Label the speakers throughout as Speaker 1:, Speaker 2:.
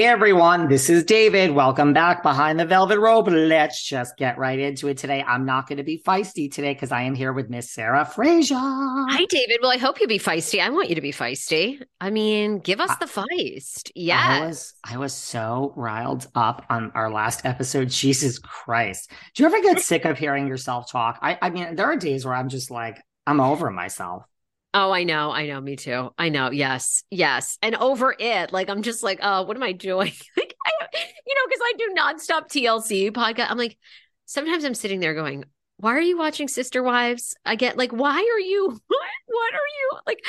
Speaker 1: Hey everyone, this is David. Welcome back behind the velvet rope. Let's just get right into it today. I'm not going to be feisty today because I am here with Miss Sarah Fraser.
Speaker 2: Hi, David. Well, I hope you be feisty. I want you to be feisty. I mean, give us the feist. Yeah.
Speaker 1: I was I was so riled up on our last episode. Jesus Christ. Do you ever get sick of hearing yourself talk? I, I mean, there are days where I'm just like, I'm over myself.
Speaker 2: Oh, I know. I know. Me too. I know. Yes. Yes. And over it, like, I'm just like, oh, what am I doing? like, I, you know, because I do nonstop TLC podcast. I'm like, sometimes I'm sitting there going, why are you watching Sister Wives? I get like, why are you, what, what are you, like,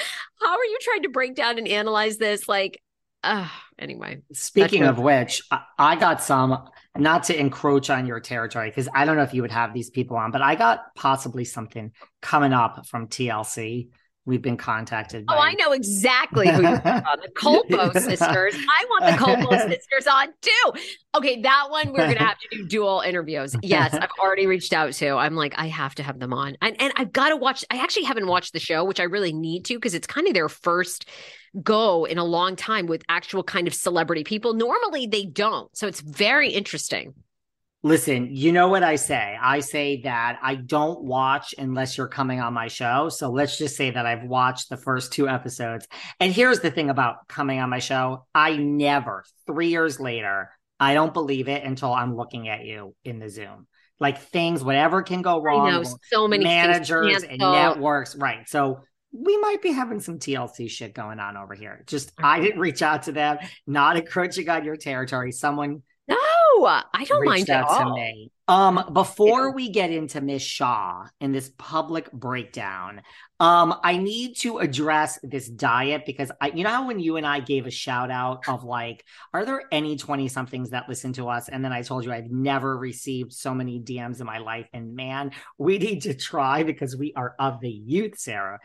Speaker 2: how are you trying to break down and analyze this? Like, uh, anyway.
Speaker 1: Speaking of which, I, I got some, not to encroach on your territory, because I don't know if you would have these people on, but I got possibly something coming up from TLC we've been contacted.
Speaker 2: By... Oh, I know exactly who you're the Colpo sisters. I want the Colpo sisters on too. Okay, that one we're gonna have to do dual interviews. Yes, I've already reached out to. I'm like, I have to have them on, and and I've got to watch. I actually haven't watched the show, which I really need to because it's kind of their first go in a long time with actual kind of celebrity people. Normally they don't, so it's very interesting.
Speaker 1: Listen, you know what I say? I say that I don't watch unless you're coming on my show. So let's just say that I've watched the first two episodes. And here's the thing about coming on my show I never, three years later, I don't believe it until I'm looking at you in the Zoom. Like things, whatever can go wrong.
Speaker 2: I know so many
Speaker 1: managers and networks. Right. So we might be having some TLC shit going on over here. Just I didn't reach out to them, not encroaching on your territory. Someone
Speaker 2: I don't mind at all.
Speaker 1: Um, before we get into Miss Shah in this public breakdown, um, I need to address this diet because I, you know, how when you and I gave a shout out of like, are there any 20 somethings that listen to us? And then I told you I've never received so many DMs in my life. And man, we need to try because we are of the youth, Sarah.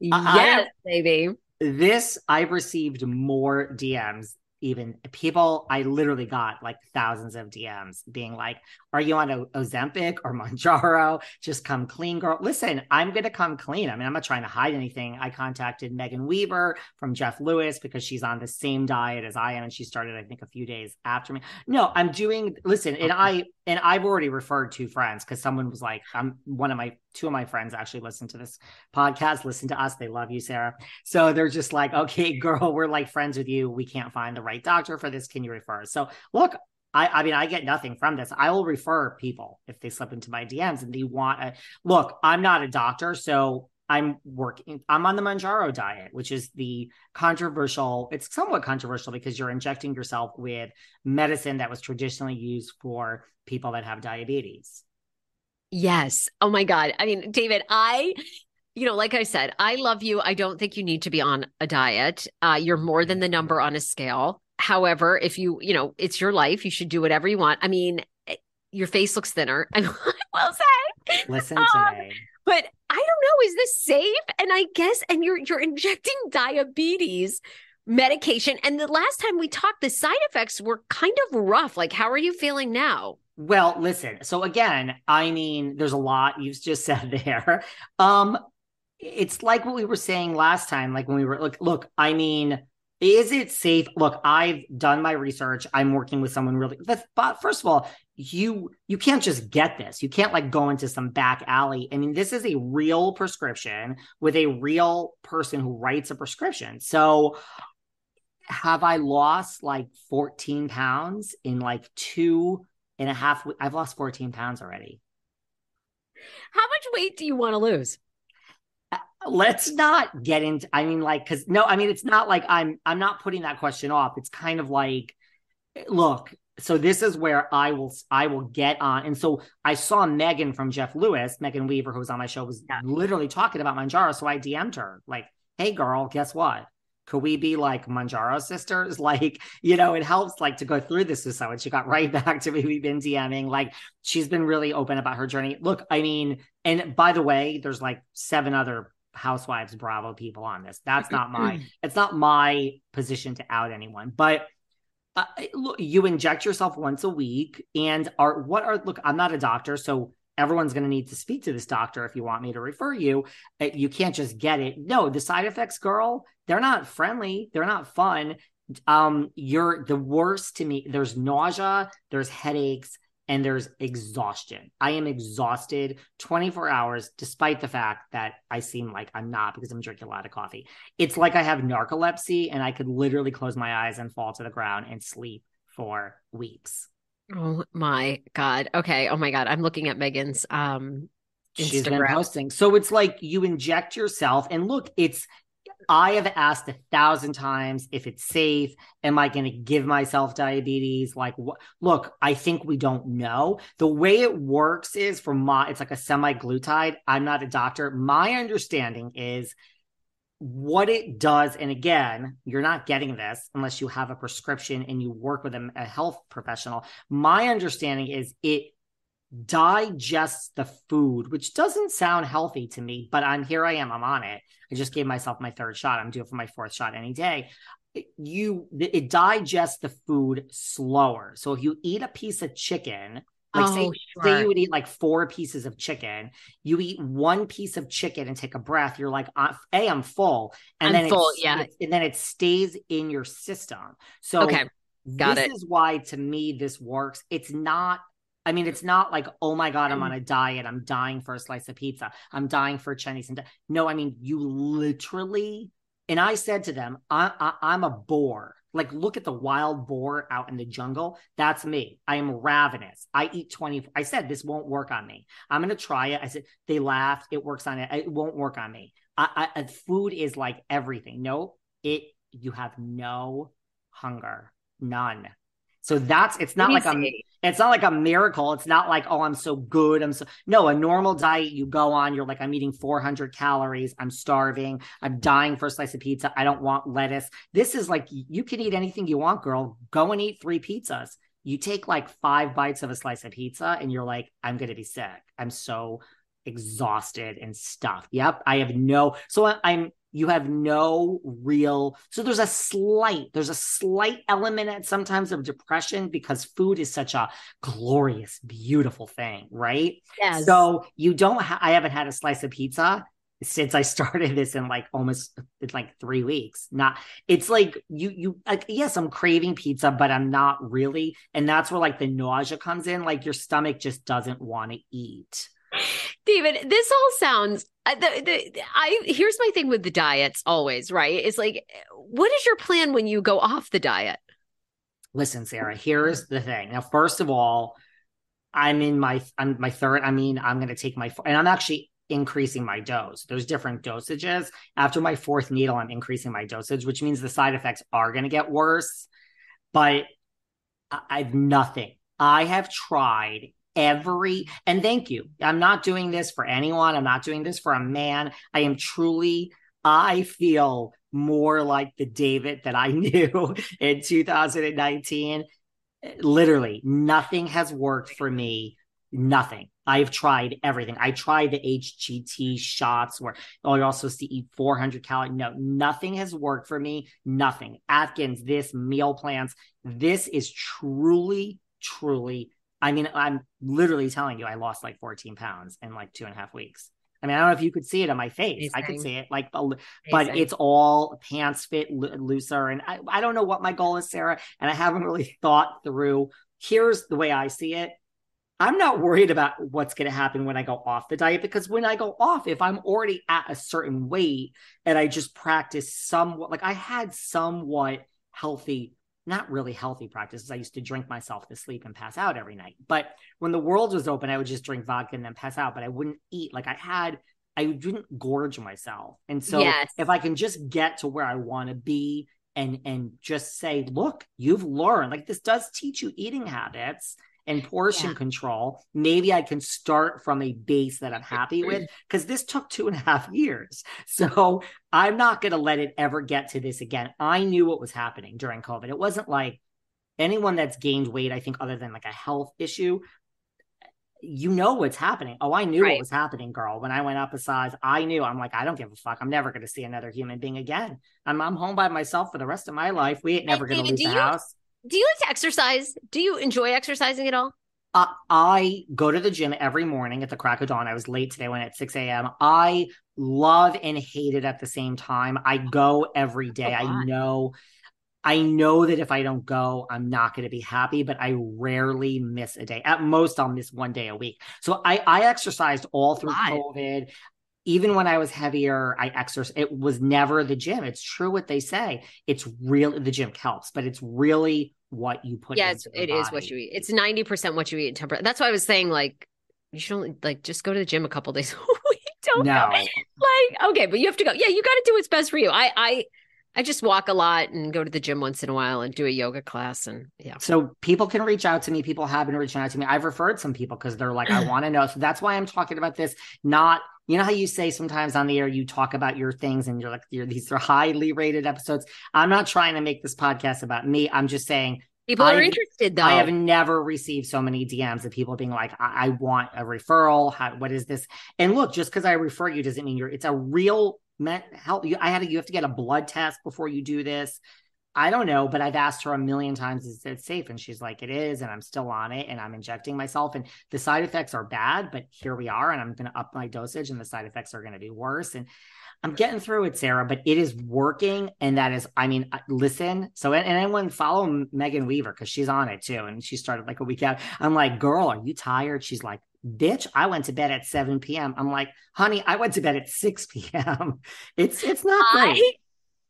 Speaker 2: Yes, I, baby.
Speaker 1: This, I've received more DMs even people i literally got like thousands of dms being like are you on o- ozempic or Mounjaro? Just come clean girl. Listen i'm gonna come clean. I mean i'm not trying to hide anything. I contacted megan weaver from jeff lewis because she's on the same diet as i am and she started i think a few days after me. No i'm doing listen and i and i've already referred to friends because someone was like i'm one of my two of my friends actually listen to this podcast, listen to us. They love you, Sarah. So they're just like, okay, girl, we're like friends with you. We can't find the right doctor for this. Can you refer us? So look, I, I mean, I get nothing from this. I will refer people if they slip into my DMs and they want a look. I'm not a doctor, so I'm working. I'm on the Mounjaro diet, which is the controversial. It's somewhat controversial because you're injecting yourself with medicine that was traditionally used for people that have diabetes.
Speaker 2: Yes. Oh my God. I mean, David, I you know, like I said, I love you. I don't think you need to be on a diet. Uh, you're more than the number on a scale. However, if you, you know, it's your life, you should do whatever you want. I mean, eh, your face looks thinner. I will say.
Speaker 1: Listen to um, me.
Speaker 2: But I don't know, is this safe? And I guess, and you're you're injecting diabetes medication. And the last time we talked, the side effects were kind of rough. Like, how are you feeling now?
Speaker 1: Well, listen. So again, I mean, there's a lot you've just said there. Um, it's like what we were saying last time, like when we were like, look, I mean, is it safe? Look, I've done my research. I'm working with someone really but first of all, you you can't just get this. You can't like go into some back alley. I mean, this is a real prescription with a real person who writes a prescription. So have I lost like 14 pounds in like two and a half? I've lost 14 pounds already.
Speaker 2: How much weight do you want to lose?
Speaker 1: Uh, let's not get into i mean like because no i mean it's not like i'm i'm not putting that question off it's kind of like look so this is where i will i will get on and so i saw megan from jeff lewis megan weaver who was on my show was yeah. literally talking about Mounjaro so i dm'd her like hey girl guess what could we be like Mounjaro sisters? Like, you know, it helps like to go through this with someone. She got right back to me. We've been DMing. Like, she's been really open about her journey. Look, I mean, and by the way, there's like seven other housewives bravo people on this that's not my it's not my position to out anyone but uh, look, you inject yourself once a week and are what are look i'm not a doctor so everyone's going to need to speak to this doctor if you want me to refer you uh, you can't just get it no the side effects girl they're not friendly they're not fun um you're the worst to me there's nausea there's headaches and there's exhaustion. I am exhausted 24 hours, despite the fact that I seem like I'm not because I'm drinking a lot of coffee. It's like I have narcolepsy and I could literally close my eyes and fall to the ground and sleep for weeks.
Speaker 2: Oh my God. Okay. Oh my God. I'm looking at Megan's um Instagram. She's been
Speaker 1: posting. So it's like you inject yourself and look, it's I have asked a thousand times if it's safe. Am I going to give myself diabetes? Like, wh- look, I think we don't know. The way it works is for my, it's like a semaglutide. I'm not a doctor. My understanding is what it does. And again, you're not getting this unless you have a prescription and you work with a, a health professional. My understanding is it digests the food, which doesn't sound healthy to me, but I'm here I am, I'm on it. I just gave myself my third shot. I'm due for my fourth shot any day. You it digests the food slower. So if you eat a piece of chicken, like oh, say, sure. say you would eat like four pieces of chicken, you eat one piece of chicken and take a breath. You're like, "Hey, I'm full," and
Speaker 2: I'm
Speaker 1: then
Speaker 2: full, yeah,
Speaker 1: and then it stays in your system. So
Speaker 2: okay, got
Speaker 1: this
Speaker 2: it.
Speaker 1: is why to me this works. It's not I mean, it's not like, oh my God, I'm on mm. a diet. I'm dying for a slice of pizza. I'm dying for Chinese. And no, I mean, you literally, and I said to them, I, I, I'm a boar. Like, look at the wild boar out in the jungle. That's me. I am ravenous. I eat 20. I said, this won't work on me. I'm going to try it. I said, they laughed. It works on it. It won't work on me. I, I, uh, food is like everything. No, it, you have no hunger, none. So that's it's not like a it's not like a miracle. It's not like oh I'm so good. I'm so no a normal diet you go on. You're like I'm eating 400 calories. I'm starving. I'm dying for a slice of pizza. I don't want lettuce. This is like you can eat anything you want, girl. Go and eat three pizzas. You take like five bites of a slice of pizza and you're like I'm gonna be sick. I'm so exhausted and stuffed. Yep, I have no. So I'm you have no real so there's a slight there's a slight element at sometimes of depression because food is such a glorious beautiful thing right?
Speaker 2: Yes.
Speaker 1: so you don't ha- i haven't had a slice of pizza since i started this in like almost it's like three weeks. Not it's like you you like yes i'm craving pizza but i'm not really and that's where like the nausea comes in. Like your stomach just doesn't want to eat
Speaker 2: David, this all sounds. Uh, the, the, I here's my thing with the diets. Always right. It's like, what is your plan when you go off the diet?
Speaker 1: Listen, Sarah. Here's the thing. Now, first of all, I'm in my I'm my third. I mean, I'm going to take my and I'm actually increasing my dose. There's different dosages. After my fourth needle, I'm increasing my dosage, which means the side effects are going to get worse. But I've nothing. I have tried every and thank you. I'm not doing this for anyone. I'm not doing this for a man. I am truly I feel more like the David that I knew in 2019. Literally, nothing has worked for me. Nothing. I've tried everything. I tried the HGT shots where oh, you're also supposed to eat 400 calories. No, nothing has worked for me. Nothing. Atkins, this meal plans. This is truly, truly I mean, I'm literally telling you, I lost like 14 pounds in like two and a half weeks. I mean, I don't know if you could see it on my face. Amazing. I could see it, like, but it's all pants fit looser, and I, I don't know what my goal is, Sarah, and I haven't really thought through. Here's the way I see it: I'm not worried about what's going to happen when I go off the diet because when I go off, if I'm already at a certain weight and I just practice somewhat, like I had somewhat healthy not really healthy practices. I used to drink myself to sleep and pass out every night. But when the world was open, I would just drink vodka and then pass out, but I wouldn't eat. Like I had, I didn't gorge myself. And so yes. if I can just get to where I want to be and and just say, look, you've learned, like this does teach you eating habits and portion yeah. control, maybe I can start from a base that I'm happy with because this took two and a half years. So I'm not going to let it ever get to this again. I knew what was happening during COVID. It wasn't like anyone that's gained weight, I think, other than like a health issue, you know what's happening. Oh, I knew right. what was happening, girl. When I went up a size, I knew. I'm like, I don't give a fuck. I'm never going to see another human being again. I'm I'm home by myself for the rest of my life. We ain't never going to leave the you, house
Speaker 2: do you like to exercise? Do you enjoy exercising at all?
Speaker 1: Uh, I go to the gym every morning at the crack of dawn. I was late today, when at 6 a.m. I love and hate it at the same time. I go every day. I know, I know that if I don't go, I'm not going to be happy, but I rarely miss a day. At most, I'll miss one day a week. So I, I exercised all through COVID even when I was heavier, I exercise. It was never the gym. It's true what they say. It's real. The gym helps, but it's really what you put.
Speaker 2: Yes, it is what you eat. It's ninety percent what you eat. Temper. That's why I was saying like you should only like just go to the gym a couple days a week. Don't no. Like okay, but you have to go. Yeah, you got to do what's best for you. I I I just walk a lot and go to the gym once in a while and do a yoga class and yeah.
Speaker 1: So people can reach out to me. People have been reaching out to me. I've referred some people because they're like, I want to know. So that's why I'm talking about this. Not, you know how you say sometimes on the air you talk about your things and you're like, you're, these are highly rated episodes. I'm not trying to make this podcast about me. I'm just saying
Speaker 2: People are interested though. I
Speaker 1: have never received so many DMs of people being like, I, I want a referral. How, what is this? And look, just because I refer you doesn't mean you're, it's a real help you. I had to, you have to get a blood test before you do this. I don't know, but I've asked her a million times, is it safe? And she's like, it is. And I'm still on it and I'm injecting myself. And the side effects are bad, but here we are. And I'm going to up my dosage and the side effects are going to be worse. And I'm getting through it, Sarah, but it is working. And that is, I mean, uh, listen. So, and, anyone follow Megan Weaver because she's on it too. And she started like a week out. I'm like, girl, are you tired? She's like, bitch, I went to bed at 7 p.m. I'm like, honey, I went to bed at 6 p.m. It's it's not great.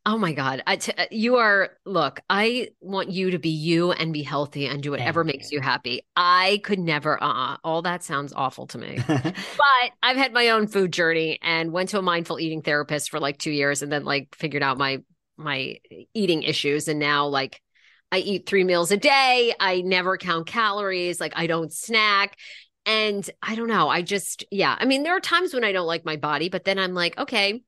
Speaker 2: Oh my God. I t- uh, you are, look, I want you to be you and be healthy and do whatever Thank makes you. you happy. I could never, uh all that sounds awful to me. but I've had my own food journey and went to a mindful eating therapist for like two years and then like figured out my, my eating issues. And now like, I eat three meals a day. I never count calories. Like I don't snack. And I don't know. I just, yeah. I mean, there are times when I don't like my body, but then I'm like, okay,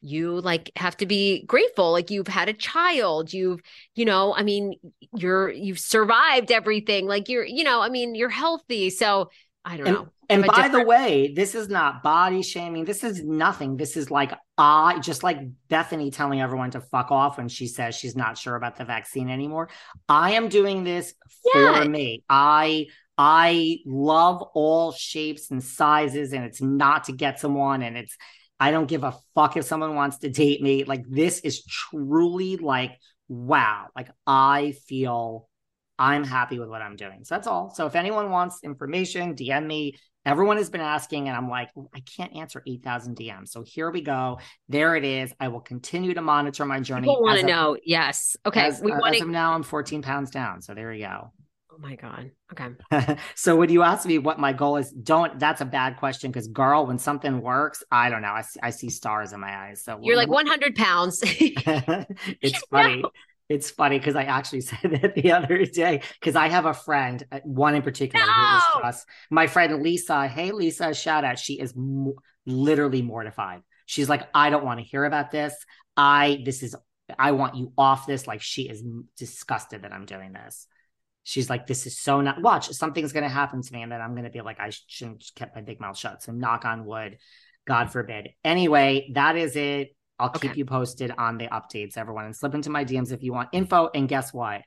Speaker 2: you like have to be grateful. Like you've had a child. You've, you know, I mean, you're, you've survived everything. Like you're, you know, I mean, you're healthy. So I don't
Speaker 1: and,
Speaker 2: know.
Speaker 1: And by different- the way, this is not body shaming. This is nothing. This is like I just like Bethenny telling everyone to fuck off when she says she's not sure about the vaccine anymore. I am doing this yeah. for me. I I love all shapes and sizes, and it's not to get someone, and it's I don't give a fuck if someone wants to date me. Like this is truly like wow. Like I feel I'm happy with what I'm doing. So that's all. So if anyone wants information, DM me. Everyone has been asking, and I'm like, I can't answer 8,000 DMs. So here we go. There it is. I will continue to monitor my journey.
Speaker 2: People want to know. Yes. Okay.
Speaker 1: As, we uh, want to. now, I'm 14 pounds down. So there we go.
Speaker 2: Oh my God. Okay.
Speaker 1: so when you ask me what my goal is, don't, that's a bad question because girl, when something works, I don't know. I, I see stars in my eyes. So
Speaker 2: you're like 100 pounds.
Speaker 1: it's funny. No. It's funny because I actually said that the other day because I have a friend, uh, one in particular no! who is just my friend Lisa. Hey, Lisa, shout out. She is mo- literally mortified. She's like, I don't want to hear about this. I, this is, I want you off this. Like, she is disgusted that I'm doing this she's like, this is so not watch, something's gonna happen to me, and then I'm gonna be like, I shouldn't kept my big mouth shut. So knock on wood, God forbid. Anyway, that is it. I'll okay. keep you posted on the updates, everyone. And slip into my DMs if you want info. And guess what?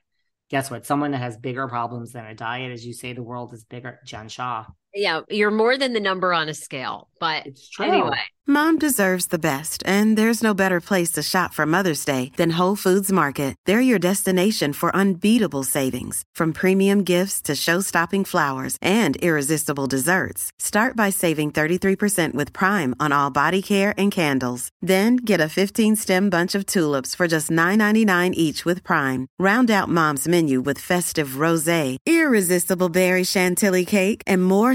Speaker 1: Guess what? Someone that has bigger problems than a diet, as you say, the world is bigger. Jen Shah.
Speaker 2: Yeah, you're more than the number on a scale. But anyway.
Speaker 3: Mom deserves the best, and there's no better place to shop for Mother's Day than Whole Foods Market. They're your destination for unbeatable savings, from premium gifts to show-stopping flowers and irresistible desserts. Start by saving 33% with Prime on all body care and candles. Then get a 15-stem bunch of tulips for just $9.99 each with Prime. Round out Mom's menu with festive rosé, irresistible berry chantilly cake, and more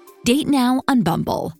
Speaker 4: Date now on Bumble.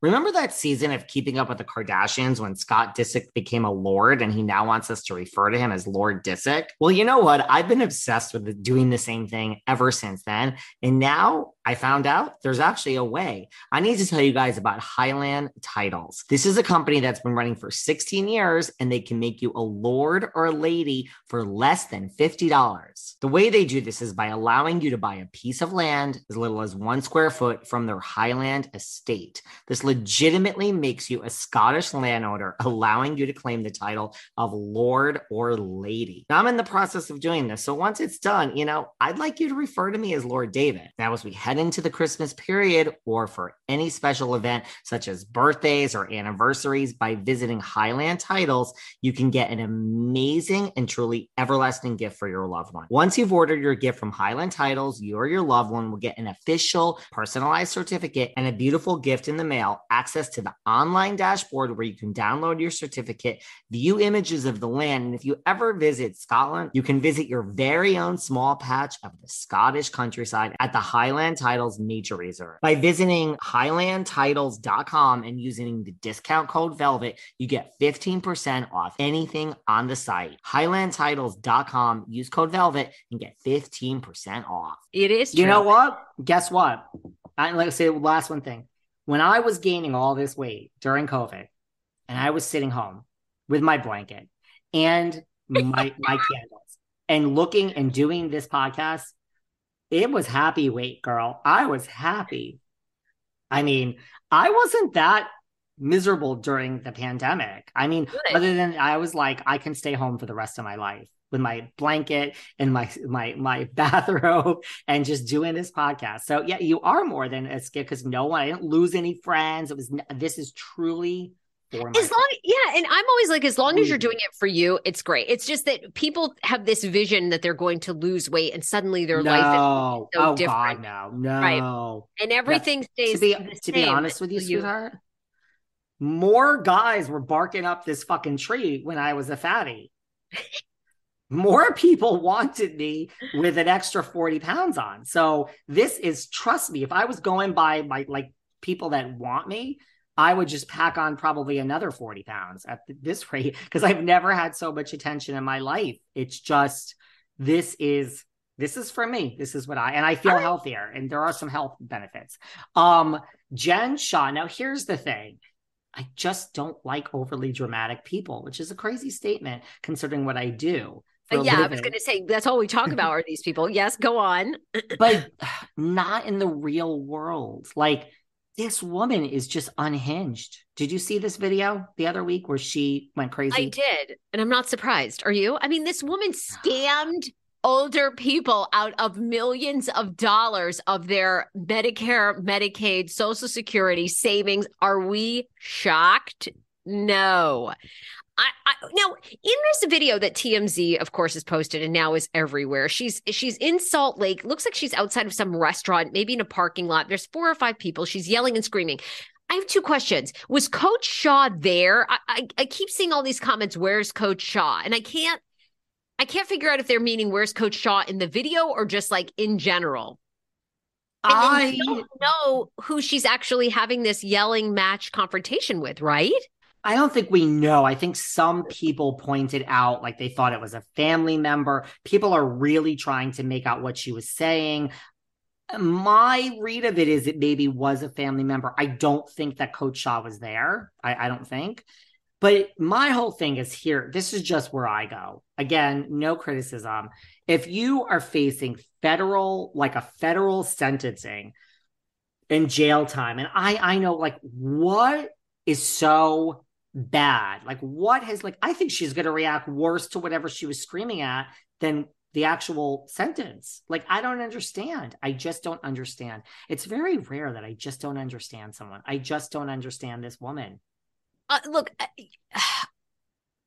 Speaker 1: Remember that season of Keeping Up with the Kardashians when Scott Disick became a lord and he now wants us to refer to him as Lord Disick? Well, you know what? I've been obsessed with doing the same thing ever since then. And now I found out there's actually a way. I need to tell you guys about Highland Titles. This is a company that's been running for 16 years and they can make you a lord or a lady for less than $50. The way they do this is by allowing you to buy a piece of land as little as one square foot from their Highland estate. This legitimately makes you a Scottish landowner, allowing you to claim the title of lord or lady. Now, I'm in the process of doing this. So once it's done, you know, I'd like you to refer to me as Lord David. Now, as we head into the Christmas period or for any special event such as birthdays or anniversaries by visiting Highland Titles, you can get an amazing and truly everlasting gift for your loved one. Once you've ordered your gift from Highland Titles, you or your loved one will get an official personalized certificate and a beautiful gift in the mail, access to the online dashboard where you can download your certificate, view images of the land, and if you ever visit Scotland, you can visit your very own small patch of the Scottish countryside at the Highland Titles Nature Reserve. By visiting highlandtitles.com and using the discount code VELVET, you get 15% off anything on the site. Highlandtitles.com, use code VELVET and get 15% off.
Speaker 2: It is true.
Speaker 1: You know what? Guess what? I like to say the last one thing. When I was gaining all this weight during COVID and I was sitting home with my blanket and my my candles and looking and doing this podcast, it was happy weight, girl. I was happy. I mean, I wasn't that miserable during the pandemic. I mean, Good. other than I was like, I can stay home for the rest of my life with my blanket and my my my bathrobe and just doing this podcast. So yeah, you are more than a skip because no one I didn't lose any friends. It was this is truly
Speaker 2: as long yeah and i'm always like as long as you're doing it for you it's great. It's just that people have this vision that they're going to lose weight and suddenly their
Speaker 1: no.
Speaker 2: life
Speaker 1: is
Speaker 2: so
Speaker 1: oh,
Speaker 2: different
Speaker 1: God, no no. Right.
Speaker 2: And everything stays
Speaker 1: to be, to be honest with you sweetheart more guys were barking up this fucking tree when i was a fatty more people wanted me with an extra 40 pounds on so this is trust me if i was going by my like people that want me I would just pack on probably another 40 pounds at this rate because I've never had so much attention in my life. It's just, this is this is for me this is what i and i feel right. healthier and there are some health benefits um jen Shah. now here's the thing i just don't like overly dramatic people which is a crazy statement considering what i do Uh, a
Speaker 2: yeah, I was going to say that's all we talk about are these people. Yes, go on.
Speaker 1: but not in the real world. Like this woman is just unhinged. Did you see this video the other week where she went crazy?
Speaker 2: I did, and I'm not surprised. Are you? I mean, this woman scammed older people out of millions of dollars of their Medicare, Medicaid, Social Security savings. Are we shocked? No. I, I now in this video that TMZ of course is posted and now is everywhere. She's she's in Salt Lake. Looks like she's outside of some restaurant, maybe in a parking lot. There's four or five people. She's yelling and screaming. I have two questions. Was Coach Shah there? I, I, I keep seeing all these comments. Where's Coach Shah? And I can't I can't figure out if they're meaning where's Coach Shah in the video or just like in general. And
Speaker 1: I
Speaker 2: don't know who she's actually having this yelling match confrontation with, right?
Speaker 1: I don't think we know. I think some people pointed out like they thought it was a family member. People are really trying to make out what she was saying. My read of it is it maybe was a family member. I don't think that Coach Shah was there. I, I don't think. But my whole thing is here. This is just where I go. Again, no criticism. If you are facing federal, like a federal sentencing in jail time, and I I know like what is so bad. Like what has like I think she's gonna react worse to whatever she was screaming at than the actual sentence. Like I don't understand. I just don't understand. It's very rare that I just don't understand someone. I just don't understand this woman.
Speaker 2: Uh, look, uh,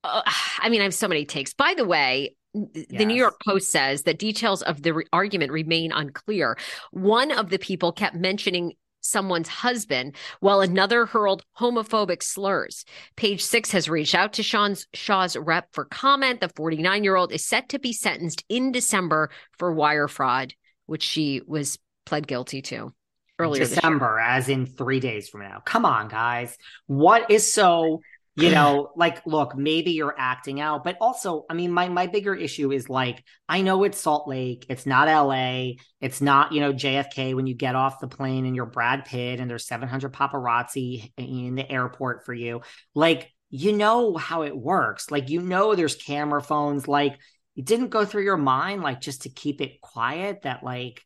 Speaker 2: uh, I mean, I have so many takes. By the way, the New York Post says that details of the re- argument remain unclear. One of the people kept mentioning someone's husband while another hurled homophobic slurs. Page six has reached out to Sean's Shah's rep for comment. The 49 year old is set to be sentenced in December for wire fraud, which she was pled guilty to earlier.
Speaker 1: December, as in three days from now. Come on, guys. What is so, you know, like, look, maybe you're acting out, but also, I mean, my my bigger issue is like, I know it's Salt Lake, it's not LA, it's not, you know, JFK when you get off the plane and you're Brad Pitt and there's 700 paparazzi in the airport for you. Like, you know how it works. Like, you know, there's camera phones. Like, it didn't go through your mind, like, just to keep it quiet that, like,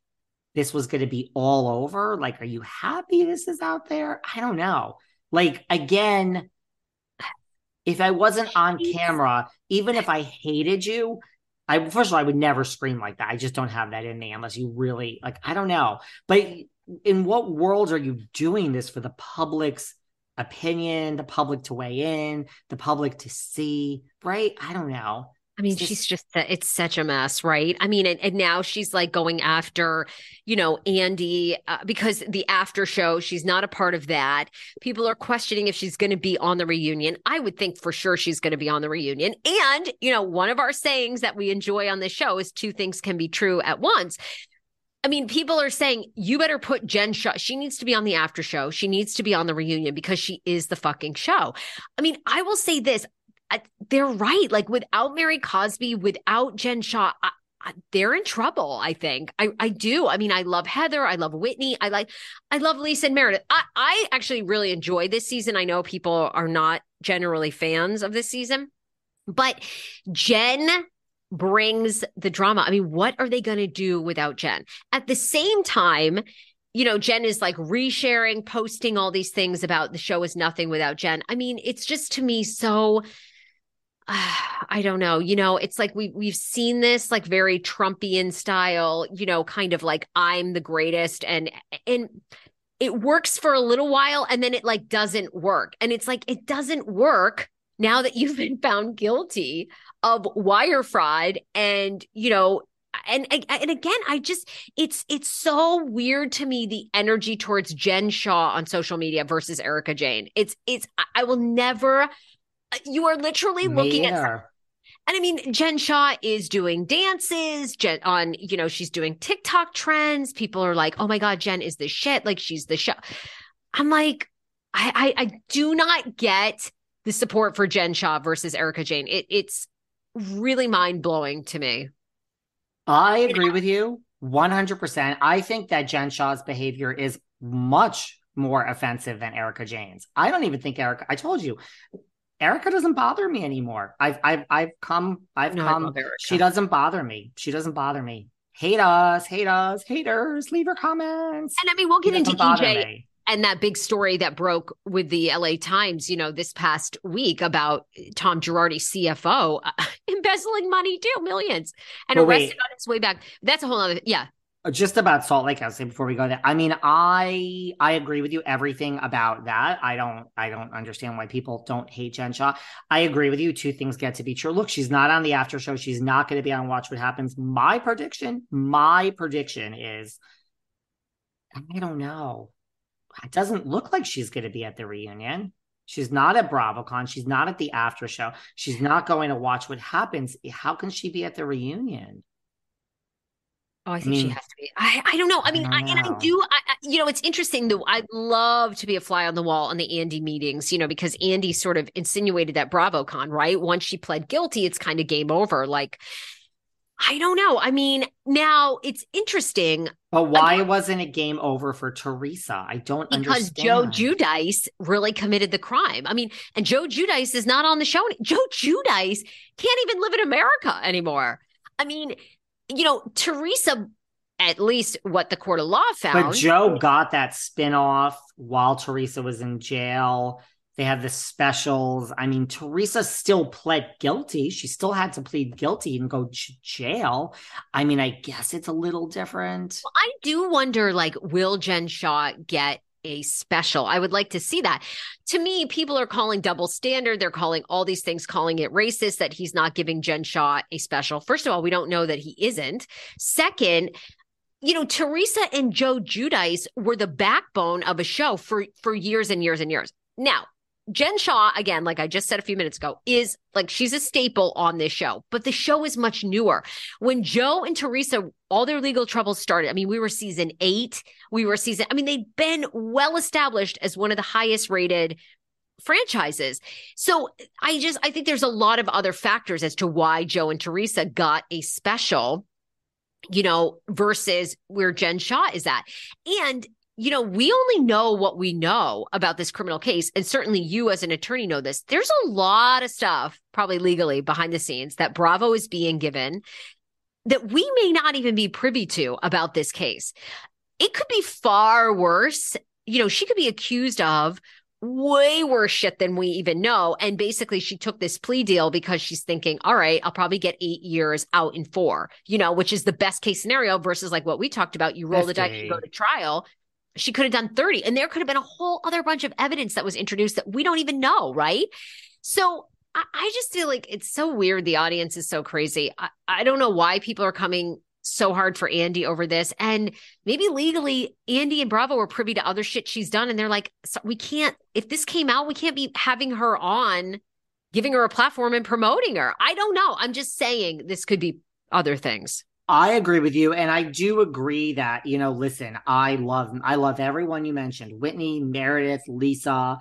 Speaker 1: this was going to be all over? Like, are you happy this is out there? I don't know. Like, again, if I wasn't on camera, even if I hated you, I first of all, I would never scream like that. I just don't have that in me unless you really like, I don't know. But in what world are you doing this for the public's opinion, the public to weigh in, the public to see, right? I don't know.
Speaker 2: I mean,
Speaker 1: just-
Speaker 2: she's just, it's such a mess, right? I mean, and, and now she's like going after, you know, Andy, uh, because the after show, she's not a part of that. People are questioning if she's going to be on the reunion. I would think for sure she's going to be on the reunion. And, you know, one of our sayings that we enjoy on this show is two things can be true at once. I mean, people are saying you better put Jen Shah. She needs to be on the after show. She needs to be on the reunion because she is the fucking show. I mean, I will say this. I, they're right. Like without Mary Cosby, without Jen Shah, I, I, they're in trouble. I think I, I do. I mean, I love Heather. I love Whitney. I like, I love Lisa and Meredith. I, I actually really enjoy this season. I know people are not generally fans of this season, but Jen brings the drama. I mean, what are they going to do without Jen? At the same time, you know, Jen is like resharing, posting all these things about the show is nothing without Jen. I mean, it's just to me so I don't know. You know, it's like we we've seen this like very Trumpian style, you know, kind of like I'm the greatest and and it works for a little while and then it like doesn't work. And it's like it doesn't work now that you've been found guilty of wire fraud and, you know, and and again, I just it's it's so weird to me the energy towards Jen Shah on social media versus Erika Jayne. It's it's I- I will never Uh, you are literally looking
Speaker 1: Me
Speaker 2: at
Speaker 1: either.
Speaker 2: and I mean, Jen Shah is doing dances Jen, on, you know, she's doing TikTok trends. People are like, oh my God, Jen is the shit. Like she's the show. I'm like, I, I, I do not get the support for Jen Shah versus Erika Jayne. It, it's really mind blowing to me.
Speaker 1: I agree with you 100%. I think that Jen Shah's behavior is much more offensive than Erika Jayne's. I don't even think Erika, I told you, Erika doesn't bother me anymore. I've I've I've come I've
Speaker 2: No,
Speaker 1: come. She doesn't bother me. She doesn't bother me. Hate us, hate us, haters. Leave her comments.
Speaker 2: And I mean, we'll get into
Speaker 1: doesn't
Speaker 2: EJ
Speaker 1: me.
Speaker 2: and that big story that broke with the LA Times, you know, this past week about Tom Girardi, CFO, uh, embezzling money too, millions, and
Speaker 1: But
Speaker 2: arrested
Speaker 1: wait.
Speaker 2: on his way back. That's a whole other, yeah.
Speaker 1: Uh, just about Salt Lake, I'll say before we go there. I mean, I I agree with you everything about that. I don't I don't understand why people don't hate Jen Shah. I agree with you. Two things get to be true. Look, she's not on the after show. She's not going to be on Watch What Happens. My prediction, my prediction is, I don't know. It doesn't look like she's going to be at the reunion. She's not at BravoCon. She's not at the after show. She's not going to watch what happens. How can she be at the reunion?
Speaker 2: Oh, I think she
Speaker 1: mean,
Speaker 2: has to be. I, I don't know. I
Speaker 1: I
Speaker 2: mean,
Speaker 1: don't
Speaker 2: I, and I do. I, I- you know, it's interesting though. I'd love to be a fly on the wall on the Andy meetings. You know, because Andy sort of insinuated that BravoCon, right? Once she pled guilty, it's kind of game over. Like, I don't know. I mean, now it's interesting
Speaker 1: But why wasn't it game over for Teresa? I don't understand
Speaker 2: because Joe
Speaker 1: understand.
Speaker 2: Giudice really committed the crime. I mean, and Joe Giudice is not on the show. Joe Giudice can't even live in America anymore. I mean, you know, Teresa, at least what the court of law found.
Speaker 1: But Joe got that spin-off while Teresa was in jail. They had the specials. I mean, Teresa still pled guilty. She still had to plead guilty and go to jail. I mean, I guess it's a little different.
Speaker 2: I do wonder, like, will Jen Shah get a special? I would like to see that. To me, people are calling double standard. They're calling all these things, calling it racist that he's not giving Jen Shah a special. First of all, we don't know that he isn't. Second, you know, Teresa and Joe Giudice were the backbone of a show for for years and years and years. Now, Jen Shah, again, like I just said a few minutes ago, is like she's a staple on this show, but the show is much newer. When Joe and Teresa, all their legal troubles started, I mean, we were season eight, we were season, I mean, they've been well established as one of the highest rated franchises. So I just, I think there's a lot of other factors as to why Joe and Teresa got a special, you know, versus where Jen Shah is at. And you know, we only know what we know about this criminal case. And certainly you, as an attorney, know this. There's a lot of stuff, probably legally behind the scenes, that Bravo is being given that we may not even be privy to about this case. It could be far worse. You know, she could be accused of way worse shit than we even know. And basically, she took this plea deal because she's thinking, all right, I'll probably get eight years out in four, you know, which is the best case scenario versus like what we talked about. You roll the dice, you go to trial. She could have done 30, and there could have been a whole other bunch of evidence that was introduced that we don't even know, right? So I, I just feel like it's so weird. The audience is so crazy. I, I don't know why people are coming so hard for Andy over this. And maybe legally, Andy and Bravo were privy to other shit she's done. And they're like, so we can't, if this came out, we can't be having her on, giving her a platform and promoting her. I don't know. I'm just saying this could be other things.
Speaker 1: I agree with you, and I do agree that you know. Listen, I love I love everyone you mentioned: Whitney, Meredith, Lisa,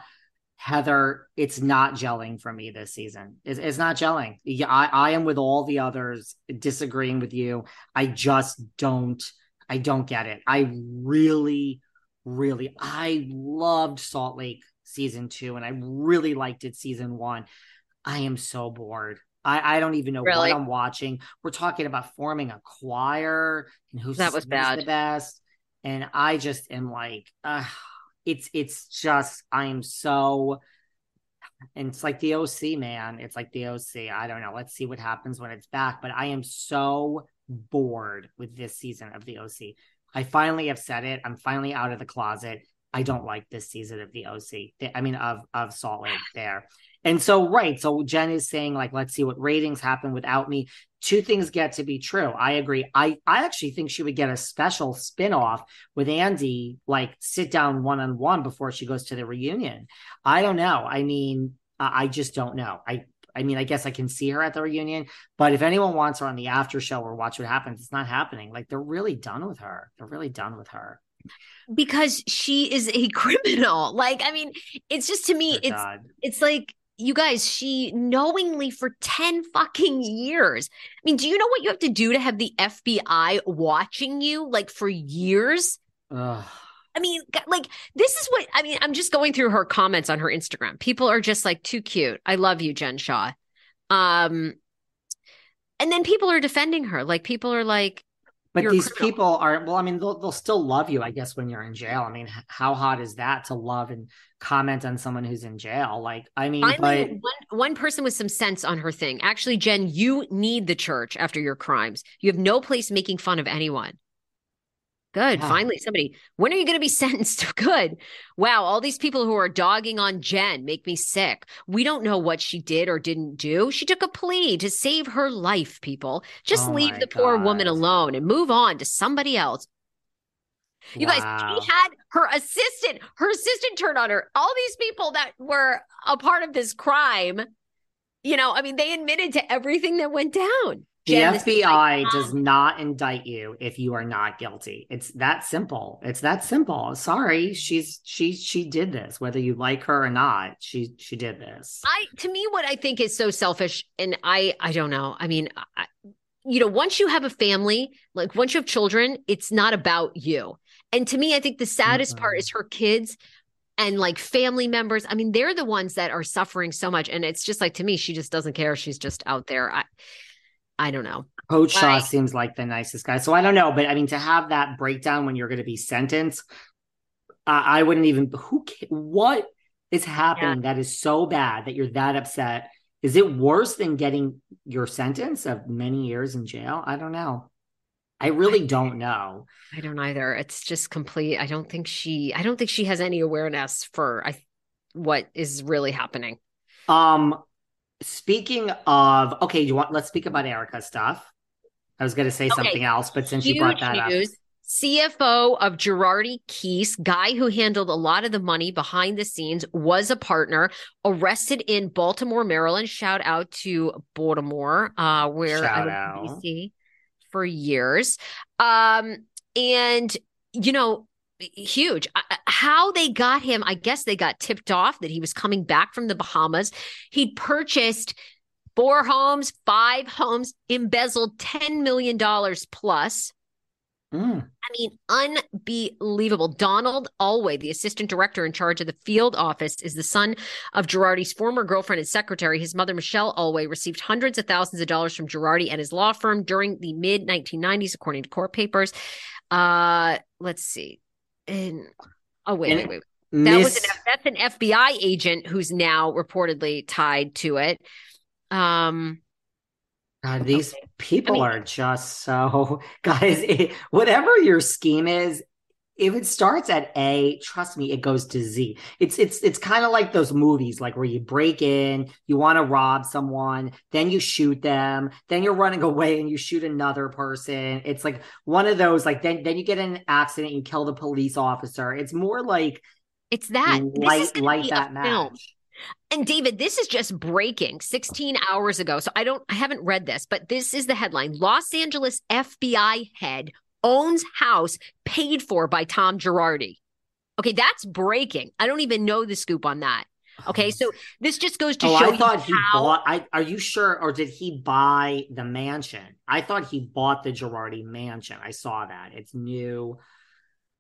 Speaker 1: Heather. It's not gelling for me this season. It's, it's not gelling. Yeah, I, I am with all the others disagreeing with you. I just don't. I don't get it. I really, really, I loved Salt Lake season two, and I really liked it season one. I am so bored. I, I don't even know
Speaker 2: Really?
Speaker 1: what I'm watching. We're talking about forming a choir and who's
Speaker 2: That was bad.
Speaker 1: the best. And I just am like, uh, it's it's just I am so and it's like the OC, man. It's like the OC. I don't know. Let's see what happens when it's back. But I am so bored with this season of the OC. I finally have said it. I'm finally out of the closet. I don't like this season of the OC. I mean, of of Salt Lake there. And so, right. So Jen is saying, like, let's see what ratings happen without me. Two things get to be true. I agree. I I actually think she would get a special spin-off with Andy, like sit down one on one before she goes to the reunion. I don't know. I mean, I just don't know. I I mean, I guess I can see her at the reunion, but if anyone wants her on the after show or watch what happens, it's not happening. Like they're really done with her. They're really done with her.
Speaker 2: Because she is a criminal. Like, I mean, it's just to me, it's
Speaker 1: God.
Speaker 2: it's like you guys, she knowingly for 10 fucking years. I mean, do you know what you have to do to have the FBI watching you like for years?
Speaker 1: Ugh.
Speaker 2: I mean, like this is what I mean. I'm just going through her comments on her Instagram. People are just like too cute. I love you, Jen Shah. Um, and then people are defending her. Like people are like,
Speaker 1: but these people are well. I mean, they'll they'll still love you, I guess, when you're in jail. I mean, how hot is that to love and comment on someone who's in jail? Like, I mean,
Speaker 2: but... one one person with some sense on her thing. Actually, Jen, you need the church after your crimes. You have no place making fun of anyone. Good. Finally, somebody. When are you going to be sentenced? Good. Wow. All these people who are dogging on Jen make me sick. We don't know what she did or didn't do. She took a plea to save her life, people. Just oh leave the God. poor woman alone and move on to somebody else. You wow. guys, she had her assistant, her assistant turned on her. All these people that were a part of this crime, you know, I mean, they admitted to everything that went down.
Speaker 1: The FBI does not indict you if you are not guilty. It's that simple. It's that simple. Sorry, she's she she did this whether you like her or not. She she did this.
Speaker 2: I to me what I think is so selfish and I I don't know. I mean, I, you know, once you have a family, like once you have children, it's not about you. And to me, I think the saddest mm-hmm. part is her kids and like family members. I mean, they're the ones that are suffering so much and it's just like to me she just doesn't care. She's just out there. I I don't know.
Speaker 1: Coach Shah seems like the nicest guy. So I don't know, but I mean, to have that breakdown when you're going to be sentenced, uh, I wouldn't even. Who? What is happening yeah. that is so bad that you're that upset? Is it worse than getting your sentence of many years in jail? I don't know. I really don't know.
Speaker 2: I don't either. It's just complete. I don't think she. I don't think she has any awareness for I, what is really happening.
Speaker 1: Um, Speaking of, okay, you want let's speak about Erika stuff. I was going to say okay. something else, but since Huge you brought that news. up.
Speaker 2: CFO of Girardi Keese, guy who handled a lot of the money behind the scenes, was a partner arrested in Baltimore, Maryland. Shout out to Baltimore, uh, where Shout I was DC for years. Um, and you know, huge. How they got him, I guess they got tipped off that he was coming back from the Bahamas. He'd purchased four homes, five homes, embezzled $10 million plus. Mm. I mean, unbelievable. Donald Alway, the assistant director in charge of the field office, is the son of Girardi's former girlfriend and secretary. His mother, Michelle Alway, received hundreds of thousands of dollars from Girardi and his law firm during the mid 1990s, according to court papers. Uh, let's see and oh wait, and wait, wait. That was an that's an FBI agent who's now reportedly tied to it. Um
Speaker 1: God, these okay. people I mean, are just so guys. It, whatever your scheme is, if it starts at A, trust me, it goes to Z. It's it's it's kind of like those movies, like where you break in, you want to rob someone, then you shoot them, then you're running away and you shoot another person. It's like one of those, like then then you get in an accident, you kill the police officer. It's more like
Speaker 2: it's that
Speaker 1: light light that match. Film.
Speaker 2: And David, this is just breaking 16 hours ago. So I don't, I haven't read this, but this is the headline Los Angeles FBI head owns house paid for by Tom Girardi. Okay, that's breaking. I don't even know the scoop on that. Okay, so this just goes to oh, show.
Speaker 1: I thought he how... bought. I, are you sure, or did he buy the mansion? I thought he bought the Girardi mansion. I saw that it's new.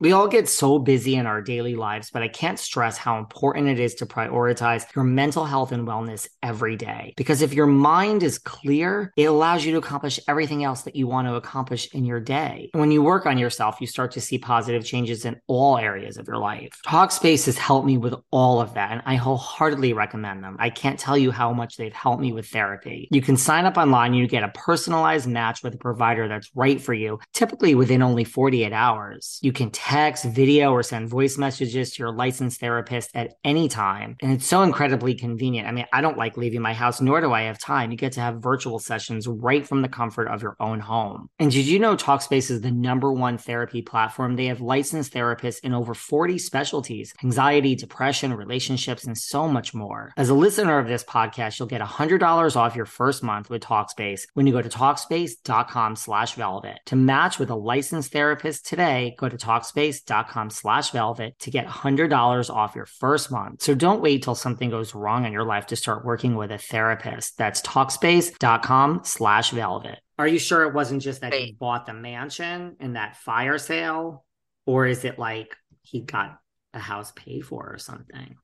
Speaker 1: We all get so busy in our daily lives, but I can't stress how important it is to prioritize your mental health and wellness every day. Because if your mind is clear, it allows you to accomplish everything else that you want to accomplish in your day. when you work on yourself, you start to see positive changes in all areas of your life. Talkspace has helped me with all of that, and I wholeheartedly recommend them. I can't tell you how much they've helped me with therapy. You can sign up online, you get a personalized match with a provider that's right for you, typically within only 48 hours. You can text, video, or send voice messages to your licensed therapist at any time. And it's so incredibly convenient. I mean, I don't like leaving my house, nor do I have time. You get to have virtual sessions right from the comfort of your own home. And did you know Talkspace is the number one therapy platform? They have licensed therapists in over 40 specialties anxiety, depression, relationships, and so much more. As a listener of this podcast, you'll get $100 off your first month with Talkspace when you go to Talkspace.com slash velvet. To match with a licensed therapist today, go to Talkspace talkspace.com slash velvet to get $100 off your first month. So don't wait till something goes wrong in your life to start working with a therapist. That's talkspace.com slash velvet. Are you sure it wasn't just that Wait. he bought the mansion in that fire sale? Or is it like he got a house paid for or something.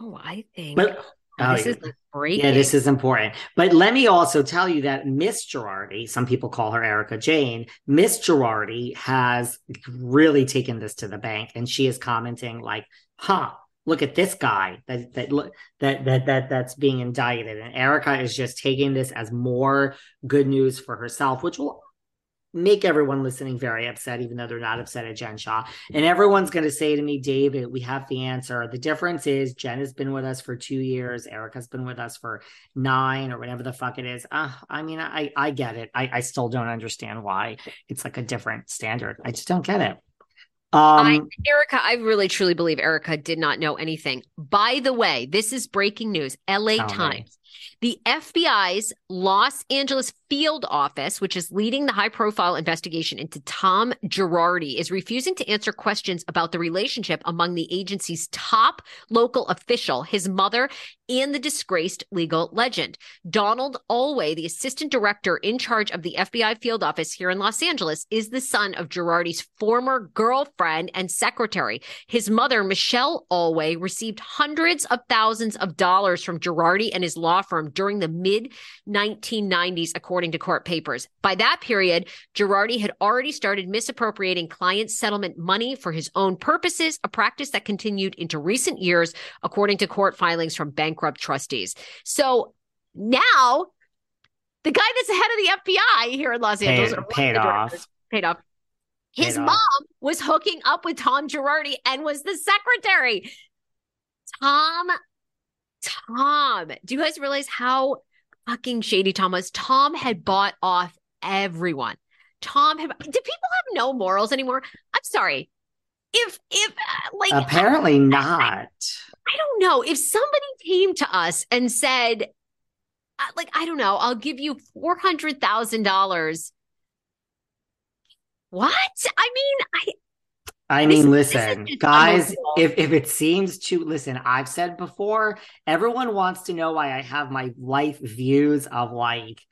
Speaker 2: No, I think.
Speaker 1: But
Speaker 2: oh, this is breaking.
Speaker 1: Yeah, this is important. But let me also tell you that Miss Girardi, some people call her Erika Jayne, Miss Girardi has really taken this to the bank and she is commenting like, huh, look at this guy that that that that that that's being indicted. And Erika is just taking this as more good news for herself, which will make everyone listening very upset, even though they're not upset at Jen Shah. And everyone's going to say to me, David, we have the answer. The difference is Jen has been with us for two years. Erika's been with us for nine or whatever the fuck it is. Uh, I mean, I, I get it. I, I still don't understand why it's like a different standard. I just don't get it. Um,
Speaker 2: I, Erika, I really truly believe Erika did not know anything. By the way, this is breaking news. LA Times. Me. The FBI's Los Angeles field office, which is leading the high profile investigation into Tom Girardi, is refusing to answer questions about the relationship among the agency's top local official, his mother, and the disgraced legal legend. Donald Alway, the assistant director in charge of the FBI field office here in Los Angeles, is the son of Girardi's former girlfriend and secretary. His mother, Michelle Alway, received hundreds of thousands of dollars from Girardi and his law firm during the mid 1990s, according to court papers. By that period, Girardi had already started misappropriating client settlement money for his own purposes, a practice that continued into recent years, according to court filings from bankrupt trustees. So now the guy that's the head of the FBI here in Los Angeles
Speaker 1: paid, paid off.
Speaker 2: Paid off. His mom was hooking up with Tom Girardi and was the secretary. Tom Tom. Do you guys realize how fucking shady Tom was? Tom had bought off everyone. Tom had. Do people have no morals anymore? I'm sorry. If if uh, like
Speaker 1: apparently not.
Speaker 2: I, I don't know. If somebody came to us and said, uh, like, I don't know, I'll give you four hundred thousand dollars. What? I mean, I
Speaker 1: I mean, this, listen, this guys, if, if it seems to listen, I've said before, everyone wants to know why I have my life views of like,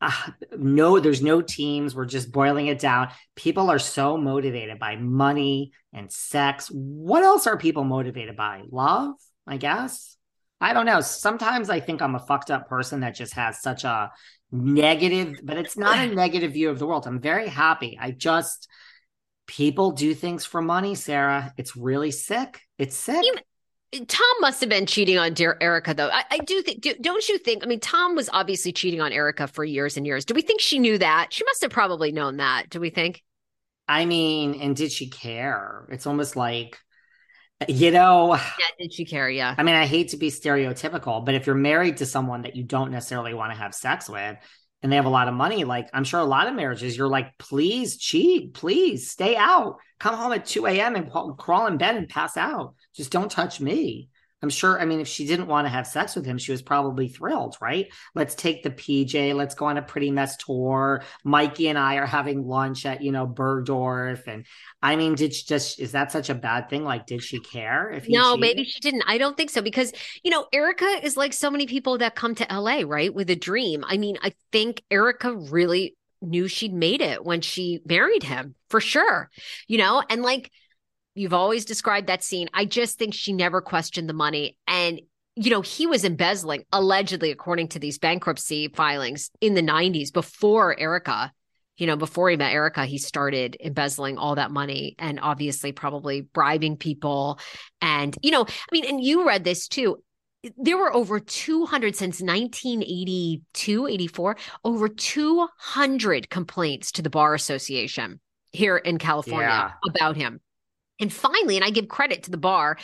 Speaker 1: uh, no, there's no teams. We're just boiling it down. People are so motivated by money and sex. What else are people motivated by? Love, I guess. I don't know. Sometimes I think I'm a fucked up person that just has such a negative, but it's not a negative view of the world. I'm very happy. I just, people do things for money, Sarah. It's really sick. It's sick.
Speaker 2: Tom must have been cheating on dear Erika, though. I, I do think, do, don't you think? I mean, Tom was obviously cheating on Erika for years and years. Do we think she knew that? She must have probably known that. Do we think?
Speaker 1: I mean, and did she care? It's almost like, you know.
Speaker 2: Yeah, did she care? Yeah.
Speaker 1: I mean, I hate to be stereotypical, but if you're married to someone that you don't necessarily want to have sex with, and they have a lot of money, like I'm sure a lot of marriages, you're like, please cheat, please stay out, come home at 2 a.m. and crawl in bed and pass out. Just don't touch me. I'm sure. I mean, if she didn't want to have sex with him, she was probably thrilled, right? Let's take the PJ. Let's go on a pretty mess tour. Mikey and I are having lunch at you know Bergdorf, and I mean, did she just is that such a bad thing? Like, did she care? If
Speaker 2: no, cheated? maybe she didn't. I don't think so because you know Erika is like so many people that come to LA, right, with a dream. I mean, I think Erika really knew she'd made it when she married him for sure, you know, and like You've always described that scene. I just think she never questioned the money. And, you know, he was embezzling, allegedly, according to these bankruptcy filings in the 90s before Erika. You know, before he met Erika, he started embezzling all that money and obviously probably bribing people. And, you know, I mean, and you read this too there were over 200 since 1982 84 over 200 complaints to the bar association here in california yeah. about him and finally, and I give credit to the bar,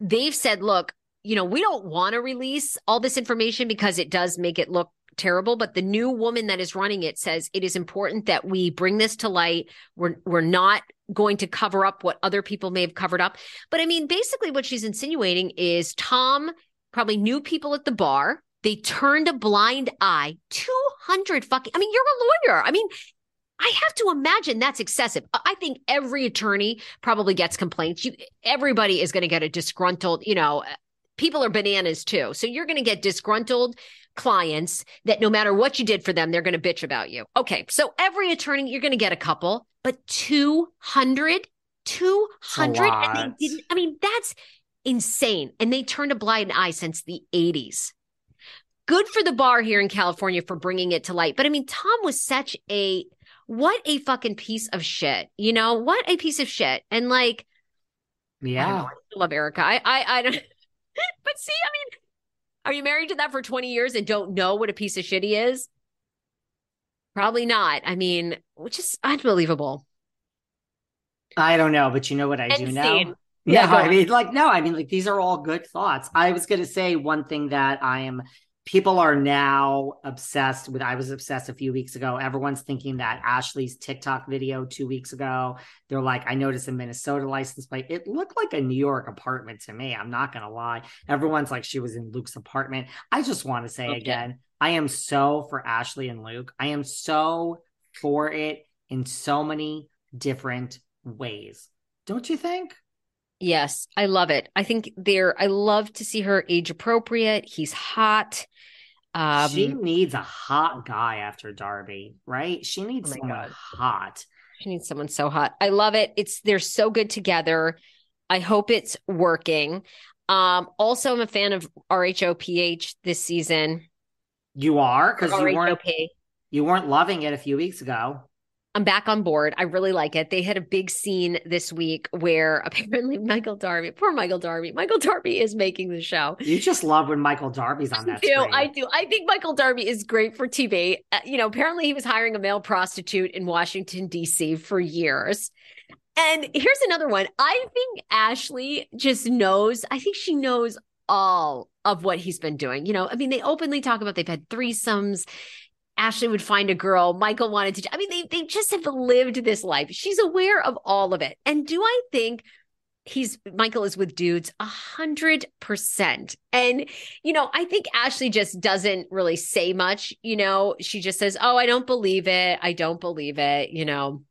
Speaker 2: they've said, look, you know, we don't want to release all this information because it does make it look terrible but the new woman that is running it says it is important that we bring this to light. We're we're not going to cover up what other people may have covered up. But i mean basically what she's insinuating is tom probably knew people at the bar. They turned a blind eye. 200 fucking i mean you're a lawyer. I mean I have to imagine that's excessive. I think every attorney probably gets complaints. You, everybody is going to get a disgruntled, you know, uh, people are bananas too. So you're going to get disgruntled clients that no matter what you did for them, they're going to bitch about you. Okay. So every attorney, you're going to get a couple, but 200, 200 and they didn't I mean that's insane and they turned a blind eye since the 80s. Good for the bar here in California for bringing it to light. But I mean Tom was such a what a fucking piece of shit. You know, what a piece of shit. And like
Speaker 1: Yeah.
Speaker 2: know, I love Erika. I I I don't But see, I mean, are you married to that for 20 years and don't know what a piece of shit he is? Probably not. I mean, which is unbelievable.
Speaker 1: I don't know, but you know what I do
Speaker 2: End
Speaker 1: know?
Speaker 2: scene.
Speaker 1: Yeah,
Speaker 2: Yeah,
Speaker 1: I mean, like, no, I mean, like, these are all good thoughts. I was going to say one thing that I am, people are now obsessed with. I was obsessed a few weeks ago. Everyone's thinking that Ashley's TikTok video two weeks ago, they're like, I noticed a Minnesota license plate. It looked like a New York apartment to me. I'm not going to lie. Everyone's like, she was in Luke's apartment. I just want to say
Speaker 2: Okay.
Speaker 1: again, I am so for Ashley and Luke. I am so for it in so many different ways. Don't you think?
Speaker 2: Yes, I love it. I think they're I love to see her age appropriate. He's hot. Um
Speaker 1: she needs a hot guy after Darby, right? She needs
Speaker 2: Oh
Speaker 1: someone hot.
Speaker 2: she needs someone so hot. I love it. It's they're so good together. I hope it's working. Um also I'm a fan of RHOP this season.
Speaker 1: You are because you weren't you weren't loving it a few weeks ago.
Speaker 2: I'm back on board. I really like it. They had a big scene this week where apparently Michael Darby, poor Michael Darby, Michael Darby is making the show.
Speaker 1: You just love when Michael Darby's on that.
Speaker 2: I do.
Speaker 1: screen.
Speaker 2: I do. I think Michael Darby is great for TV. Uh, you know, apparently he was hiring a male prostitute in Washington, D.C. for years. And here's another one. I think Ashley just knows, I think she knows all of what he's been doing. You know, I mean, they openly talk about they've had threesomes. Ashley would find a girl. Michael wanted to. I mean, they they just have lived this life. She's aware of all of it. And do I think he's Michael is with dudes a hundred percent? And you know, I think Ashley just doesn't really say much. You know, she just says, "Oh, I don't believe it. I don't believe it." You know,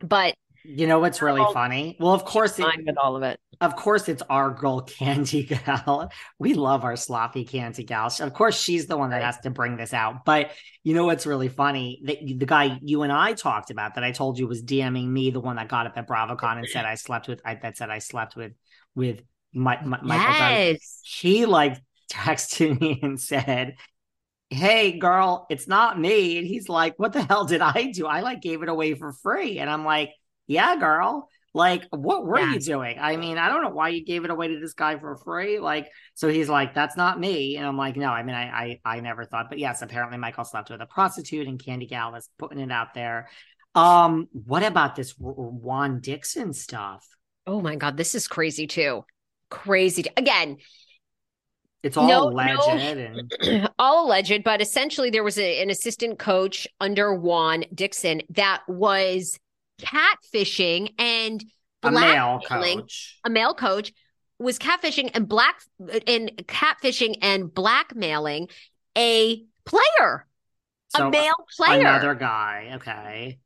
Speaker 2: but
Speaker 1: you know what's really
Speaker 2: Oh,
Speaker 1: funny? Well, of course, it,
Speaker 2: with all of it.
Speaker 1: of course, it's our girl Candy Gal. We love our sloppy Candy Gal. Of course, she's the one that has to bring this out. But you know what's really funny? That the guy you and I talked about that I told you was DMing me, the one that got up at BravoCon and said I slept with. I that said I slept with with my, my, Michael.
Speaker 2: Yes.
Speaker 1: He like texted me and said. Hey girl, it's not me. And he's like, What the hell did I do? I like gave it away for free. And I'm like, Yeah, girl. Like, what were you doing? I mean, I don't know why you gave it away to this guy for free. Like, so he's like, that's not me. And I'm like, no, I mean, I, I, I never thought, but yes, apparently Michael slept with a prostitute and Candy Gal is putting it out there. Um, what about this Juan Dixon stuff?
Speaker 2: Oh my God, this is crazy too. Crazy. Again,
Speaker 1: It's all
Speaker 2: No,
Speaker 1: alleged
Speaker 2: no.
Speaker 1: and
Speaker 2: all alleged, but essentially there was a, an assistant coach under Juan Dixon that was catfishing and
Speaker 1: a male
Speaker 2: blackmailing-
Speaker 1: coach.
Speaker 2: a male coach was catfishing and black and catfishing and blackmailing a player,
Speaker 1: So
Speaker 2: a male player.
Speaker 1: another guy. Okay.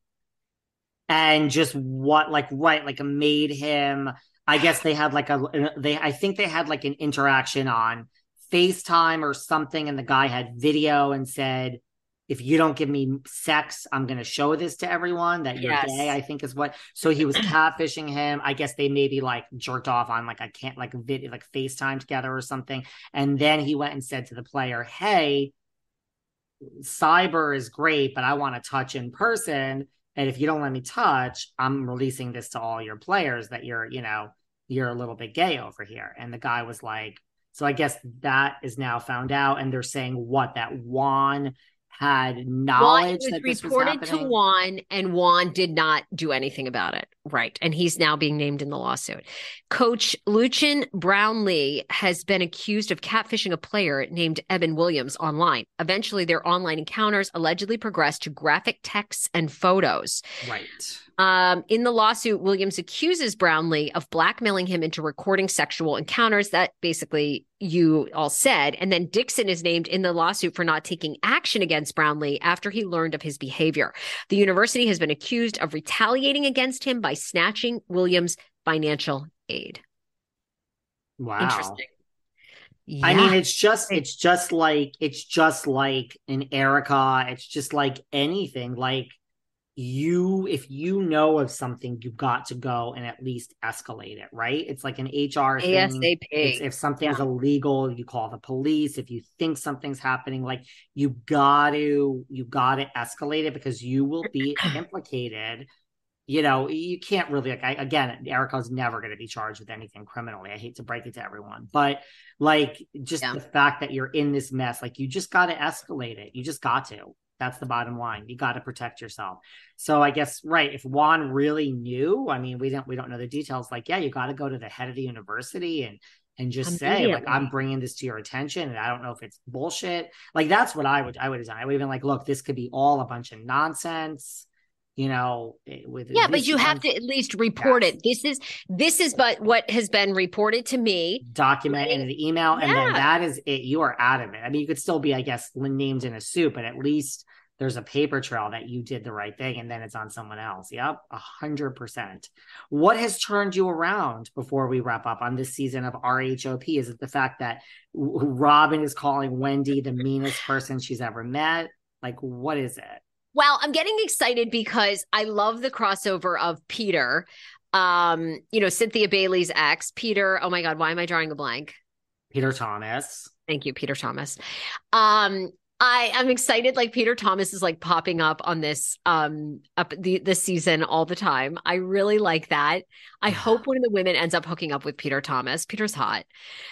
Speaker 1: And just what, like, right, like, made him. I guess they had like a they. I think they had like an interaction on FaceTime or something, and the guy had video and said, "If you don't give me sex, I'm going to show this to everyone that you're
Speaker 2: Yes.
Speaker 1: gay." I think is what. So he was catfishing him. I guess they maybe like jerked off on like I can't like a video like FaceTime together or something, and then he went and said to the player, "Hey." cyber is great, but I want to touch in person. And if you don't let me touch, I'm releasing this to all your players that you're, you know, you're a little bit gay over here. And the guy was like, so I guess that is now found out. And they're saying what that Juan had knowledge
Speaker 2: was
Speaker 1: that this was
Speaker 2: reported to. Juan, and Juan did not do anything about it. Right. And he's now being named in the lawsuit. Coach Lucien Brownlee has been accused of catfishing a player named Evan Williams online. Eventually, their online encounters allegedly progressed to graphic texts and photos.
Speaker 1: Right.
Speaker 2: Um, in the lawsuit, Williams accuses Brownlee of blackmailing him into recording sexual encounters. That basically you all said. And then Dixon is named in the lawsuit for not taking action against Brownlee after he learned of his behavior. The university has been accused of retaliating against him by snatching Williams' financial aid.
Speaker 1: Wow.
Speaker 2: Interesting.
Speaker 1: I mean, it's just it's just like it's just like an Erika. It's just like anything. Like you if you know of something you've got to go and at least escalate it right it's like an hr thing.
Speaker 2: ASAP.
Speaker 1: If something is
Speaker 2: Yeah.
Speaker 1: illegal you call the police if you think something's happening like you got to you got to escalate it because you will be implicated you know you can't really like I, again erika's never going to be charged with anything criminally i hate to break it to everyone but like just
Speaker 2: Yeah.
Speaker 1: the fact that you're in this mess like you just got to escalate it you just got to that's the bottom line. You got to protect yourself. So i guess right if juan really knew i mean we don't we don't know the details like yeah you got to go to the head of the university and and just say like i'm bringing this to your attention and i don't know if it's bullshit. Like that's what i would i would have done i would have been like look this could be all a bunch of nonsense you know eh, with
Speaker 2: Yeah, but you have to at least report
Speaker 1: Yes.
Speaker 2: it. This is this is but what has been reported to me.
Speaker 1: document in an email and then that is it. You are out of it. I mean you could still be i guess named in a suit but at least there's a paper trail that you did the right thing and then it's on someone else yep a hundred percent what has turned you around before we wrap up on this season of rhop is it the fact that robin is calling wendy the meanest person she's ever met like what is it
Speaker 2: Well, I'm getting excited because I love the crossover of Peter, um, you know, Cynthia Bailey's ex, Peter. Oh my God, why am I drawing a blank?
Speaker 1: peter thomas
Speaker 2: Thank you, Peter Thomas. Um, I I'm excited. Like Peter Thomas is like popping up on this um up the this season all the time. I really like that. I hope one of the women ends up hooking up with Peter Thomas. Peter's hot.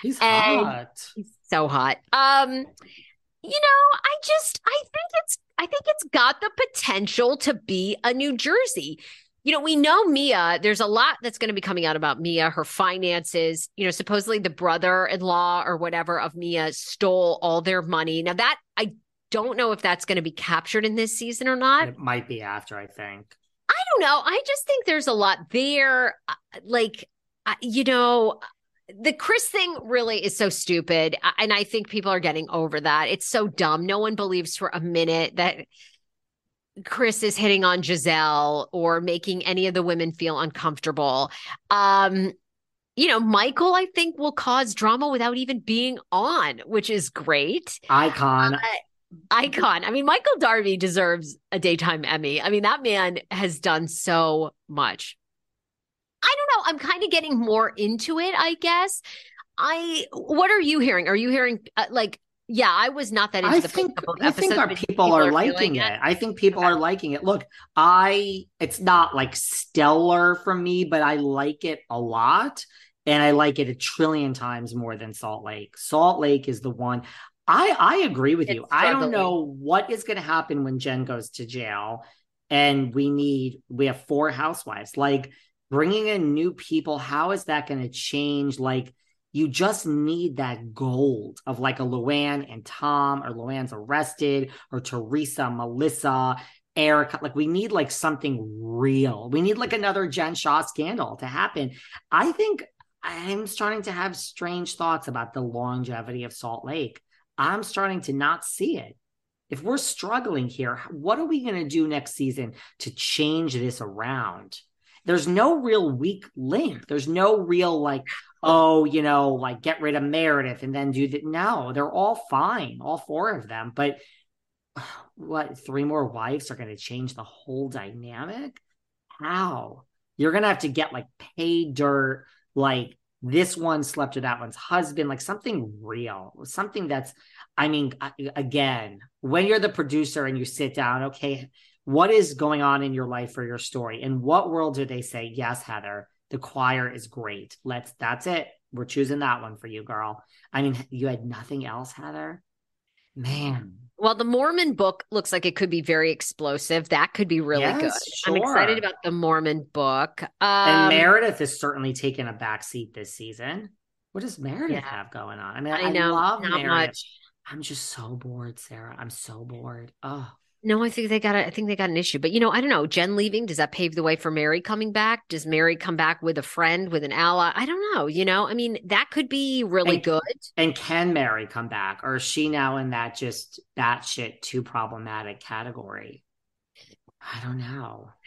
Speaker 1: he's
Speaker 2: And-
Speaker 1: hot
Speaker 2: He's so hot. Um, you know, I just I think it's I think it's got the potential to be a New Jersey. You know, we know Mia, there's a lot that's going to be coming out about Mia, her finances. You know, supposedly the brother in law or whatever of Mia stole all their money. Now, that I don't know if that's going to be captured in this season or not.
Speaker 1: it might be after i think
Speaker 2: I don't know. I just think there's a lot there. Uh, Like, uh, you know, the Chris thing really is so stupid. And I think people are getting over that. It's so dumb. No one believes for a minute that Chris is hitting on Gizelle or making any of the women feel uncomfortable. Um, you know, Michael, I think, will cause drama without even being on, which is great
Speaker 1: icon
Speaker 2: icon. I mean, Michael Darby deserves a daytime Emmy. I mean, that man has done so much. I don't know. I'm kind of getting more into it, I guess. I what are you hearing? Are you hearing uh, like yeah, I was not that into
Speaker 1: I
Speaker 2: the
Speaker 1: think I think our
Speaker 2: but
Speaker 1: people, are, liking
Speaker 2: feeling
Speaker 1: it. I think people are liking it. Look, I it's not like stellar for me, but I like it a lot. And I like it a trillion times more than Salt Lake. Salt Lake is the one. I I agree with
Speaker 2: It's
Speaker 1: you. I don't know what is going to happen when Jen goes to jail and we need we have four housewives. Like bringing in new people, how is that going to change like you just need that gold of like a Luann and Tom, or Luann's arrested, or Teresa, Melissa, Erika. Like we need like something real. We need like another Jen Shah scandal to happen. I think I'm starting to have strange thoughts about the longevity of Salt Lake. I'm starting to not see it. If we're struggling here, what are we going to do next season to change this around? There's no real weak link. There's no real like, oh, you know, like get rid of Meredith and then do that. No, they're all fine, all four of them. But what, three more wives are going to change the whole dynamic? How? You're going to have to get like pay dirt, like this one slept with that one's husband, like something real, something that's, I mean, again, when you're the producer and you sit down, okay, what is going on in your life or your story? In what world do they say, yes, Heather, the choir is great. Let's, that's it. We're choosing that one for you, girl. I mean, you had nothing else, Heather? Man.
Speaker 2: Well, the Mormon book looks like it could be very explosive. That could be really
Speaker 1: Yes,
Speaker 2: good. I'm excited about the Mormon book. Um,
Speaker 1: And Meredith has certainly taken a back seat this season. What does Meredith
Speaker 2: Yeah.
Speaker 1: have going on? I mean,
Speaker 2: I
Speaker 1: I,
Speaker 2: know,
Speaker 1: love
Speaker 2: not
Speaker 1: Meredith.
Speaker 2: much.
Speaker 1: I'm just so bored, Sarah. I'm so bored. Oh,
Speaker 2: No, I think they got. A, I think they got an issue. But you know, I don't know. Jen leaving does that pave the way for Mary coming back? Does Mary come back with a friend, with an ally? I don't know. You know, I mean, that could be really
Speaker 1: And-
Speaker 2: good.
Speaker 1: and can Mary come back, or is she now in that just batshit too problematic category? I don't know.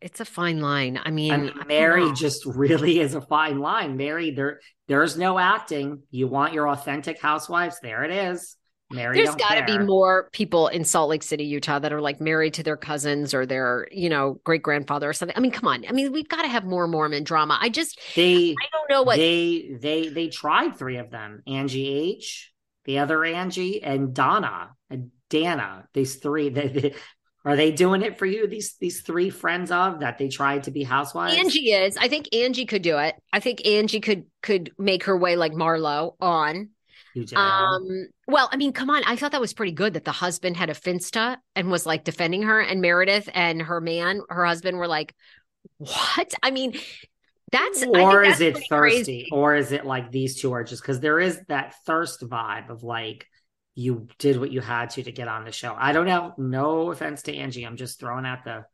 Speaker 2: It's a fine line. I mean,
Speaker 1: I
Speaker 2: I
Speaker 1: mean, Mary
Speaker 2: know.
Speaker 1: just really is a fine line. Mary, there, there's no acting. You want your authentic housewives? There it is. Mary,
Speaker 2: There's got to be more people in Salt Lake City, Utah, that are like married to their cousins or their, you know, great grandfather or something. I mean, come on. I mean, we've got to have more Mormon drama. I just,
Speaker 1: They
Speaker 2: I don't know what.
Speaker 1: they they they tried three of them: Angie H, the other Angie, and Donna and Dana. These three. They, they, are they doing it for you? These these three friends of that they tried to be housewives.
Speaker 2: Angie is. I think Angie could do it. I think Angie could could make her way like Marlo on.
Speaker 1: You.
Speaker 2: Um, well, I mean, come on. I thought that was pretty good that the husband had a finsta and was like defending her, and Meredith and her man, her husband, were like, "What?" I mean, that's
Speaker 1: or is it thirsty
Speaker 2: crazy.
Speaker 1: or is it like these two are just because there is that thirst vibe of like you did what you had to to get on the show i don't know no offense to angie i'm just throwing out the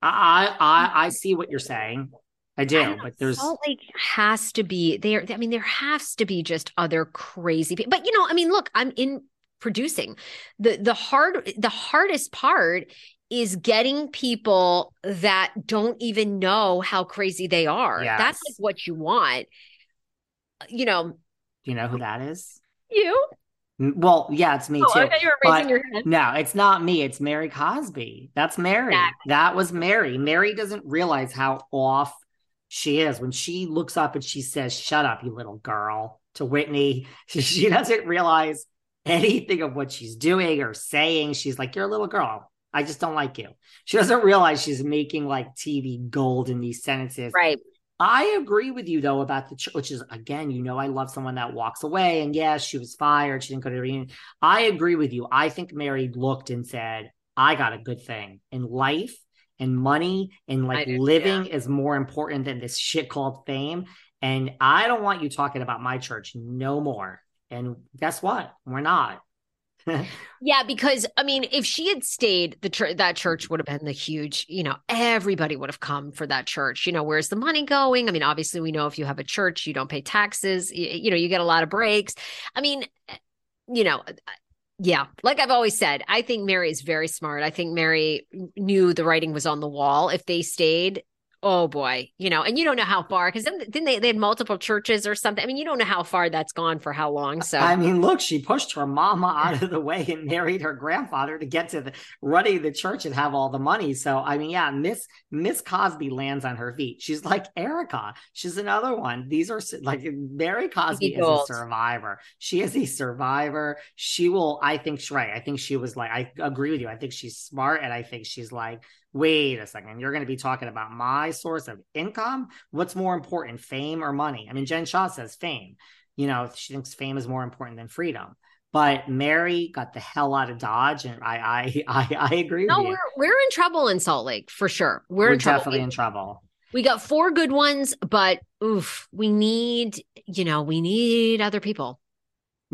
Speaker 1: i i i, I see what you're saying i
Speaker 2: I
Speaker 1: do
Speaker 2: don't
Speaker 1: but there's
Speaker 2: Salt Lake has to be there. I mean, there has to be just other crazy people. But you know, I mean, look, I'm in producing. the the hard The hardest part is getting people that don't even know how crazy they are.
Speaker 1: Yes.
Speaker 2: That's like what you want. You know,
Speaker 1: do you know who that is
Speaker 2: you.
Speaker 1: Well yeah it's me
Speaker 2: Oh,
Speaker 1: too
Speaker 2: I thought you were raising your hand.
Speaker 1: No, it's not me. It's Mary Cosby. That's Mary.
Speaker 2: Exactly.
Speaker 1: That was Mary. Mary doesn't realize how off she is when she looks up and she says, Shut up, you little girl, to Whitney. She doesn't realize anything of what she's doing or saying. She's like, You're a little girl. I just don't like you. She doesn't realize she's making like TV gold in these sentences.
Speaker 2: Right.
Speaker 1: I agree with you though about the church, which is again, you know, I love someone that walks away and yes, she was fired. She didn't go to the reunion. I agree with you. I think Mary looked and said, I got a good thing in life and money and like
Speaker 2: do,
Speaker 1: living is more important than this shit called fame. And I don't want you talking about my church no more. And guess what? We're not.
Speaker 2: Yeah, because I mean, if she had stayed, the church that church would have been the huge. You know, everybody would have come for that church. You know, where's the money going? I mean, obviously, we know if you have a church, you don't pay taxes. You, you know, you get a lot of breaks. I mean, you know, yeah, like I've always said, I think Mary is very smart. I think Mary knew the writing was on the wall. If they stayed, oh boy, you know, and you don't know how far because then, then they, they had multiple churches or something. I mean, you don't know how far that's gone for how long. So
Speaker 1: I mean, look, she pushed her mama out of the way and married her grandfather to get to the running the church and have all the money. So, I mean, yeah, Miss Miss Cosby lands on her feet. She's like Erika. She's another one. These are like Mary Cosby is a survivor. She is a survivor. She will. I think she's right. I think she was like. I agree with you. I think she's smart, and I think she's like. Wait a second. You're going to be talking about my source of income. What's more important, fame or money? I mean, Jen Shah says fame you know, she thinks fame is more important than freedom. But Mary got the hell out of Dodge, and I I I, I agree
Speaker 2: no,
Speaker 1: with
Speaker 2: we're we're in trouble in Salt Lake for sure. We're,
Speaker 1: We're,
Speaker 2: in trouble.
Speaker 1: definitely in trouble.
Speaker 2: We got four good ones, but oof, we need, you know, we need other people.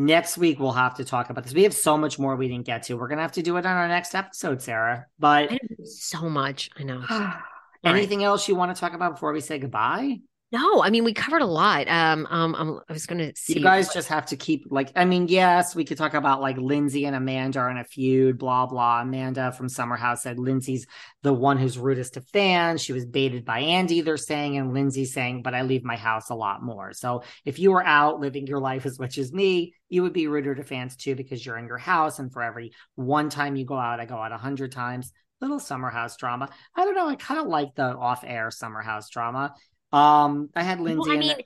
Speaker 1: Next week we'll have to talk about this. We have so much more we didn't get to. We're gonna have to do it on our next episode, Sarah. But
Speaker 2: so much. I know.
Speaker 1: anything else you want to talk about before we say goodbye?
Speaker 2: No, I mean we covered a lot. Um, um, um I was gonna see.
Speaker 1: You guys just have to keep like I mean, yes, we could talk about like Lindsay and Amanda are in a feud, blah blah. Amanda from Summer House said Lindsay's the one who's rudest to fans. She was baited by Andy, they're saying, and Lindsay saying, but I leave my house a lot more. So if you were out living your life as much as me, you would be ruder to fans too because you're in your house, and for every one time you go out, I go out a hundred times. Little summer house drama. I don't know. I kind of like the off-air summer house drama. Um, I had Lindsay.
Speaker 2: Well, I mean,
Speaker 1: the-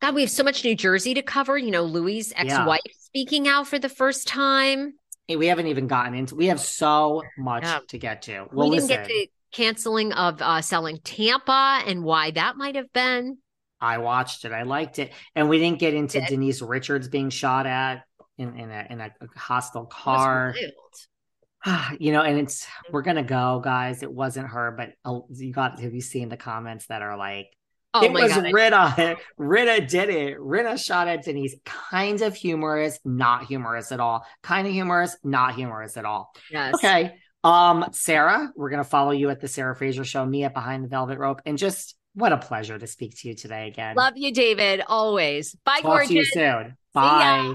Speaker 2: God, we have so much New Jersey to cover. You know, Louis' ex-wife speaking out for the first time.
Speaker 1: Hey, we haven't even gotten into we have so much
Speaker 2: Yeah.
Speaker 1: to get to well
Speaker 2: we didn't
Speaker 1: listen
Speaker 2: get to canceling of uh, selling Tampa and why that might have been.
Speaker 1: i watched it i liked it and we didn't get into
Speaker 2: Did.
Speaker 1: denise richards being shot at in, in a in a hostile car you know and it's we're gonna go guys it wasn't her but uh, you got have you seen the comments that are like
Speaker 2: Oh
Speaker 1: it was
Speaker 2: god!
Speaker 1: Rita. Rita did it. Rita shot at Denise. Kind of humorous, not humorous at all. Kind of humorous, not humorous at all.
Speaker 2: Yes.
Speaker 1: Okay. Um, Sarah, we're gonna follow you at the Sarah Fraser Show, me at Behind the Velvet Rope, and just what a pleasure to speak to you today again.
Speaker 2: Love you, David. Always. Bye,
Speaker 1: Talk to you
Speaker 2: gorgeous.
Speaker 1: soon. Bye.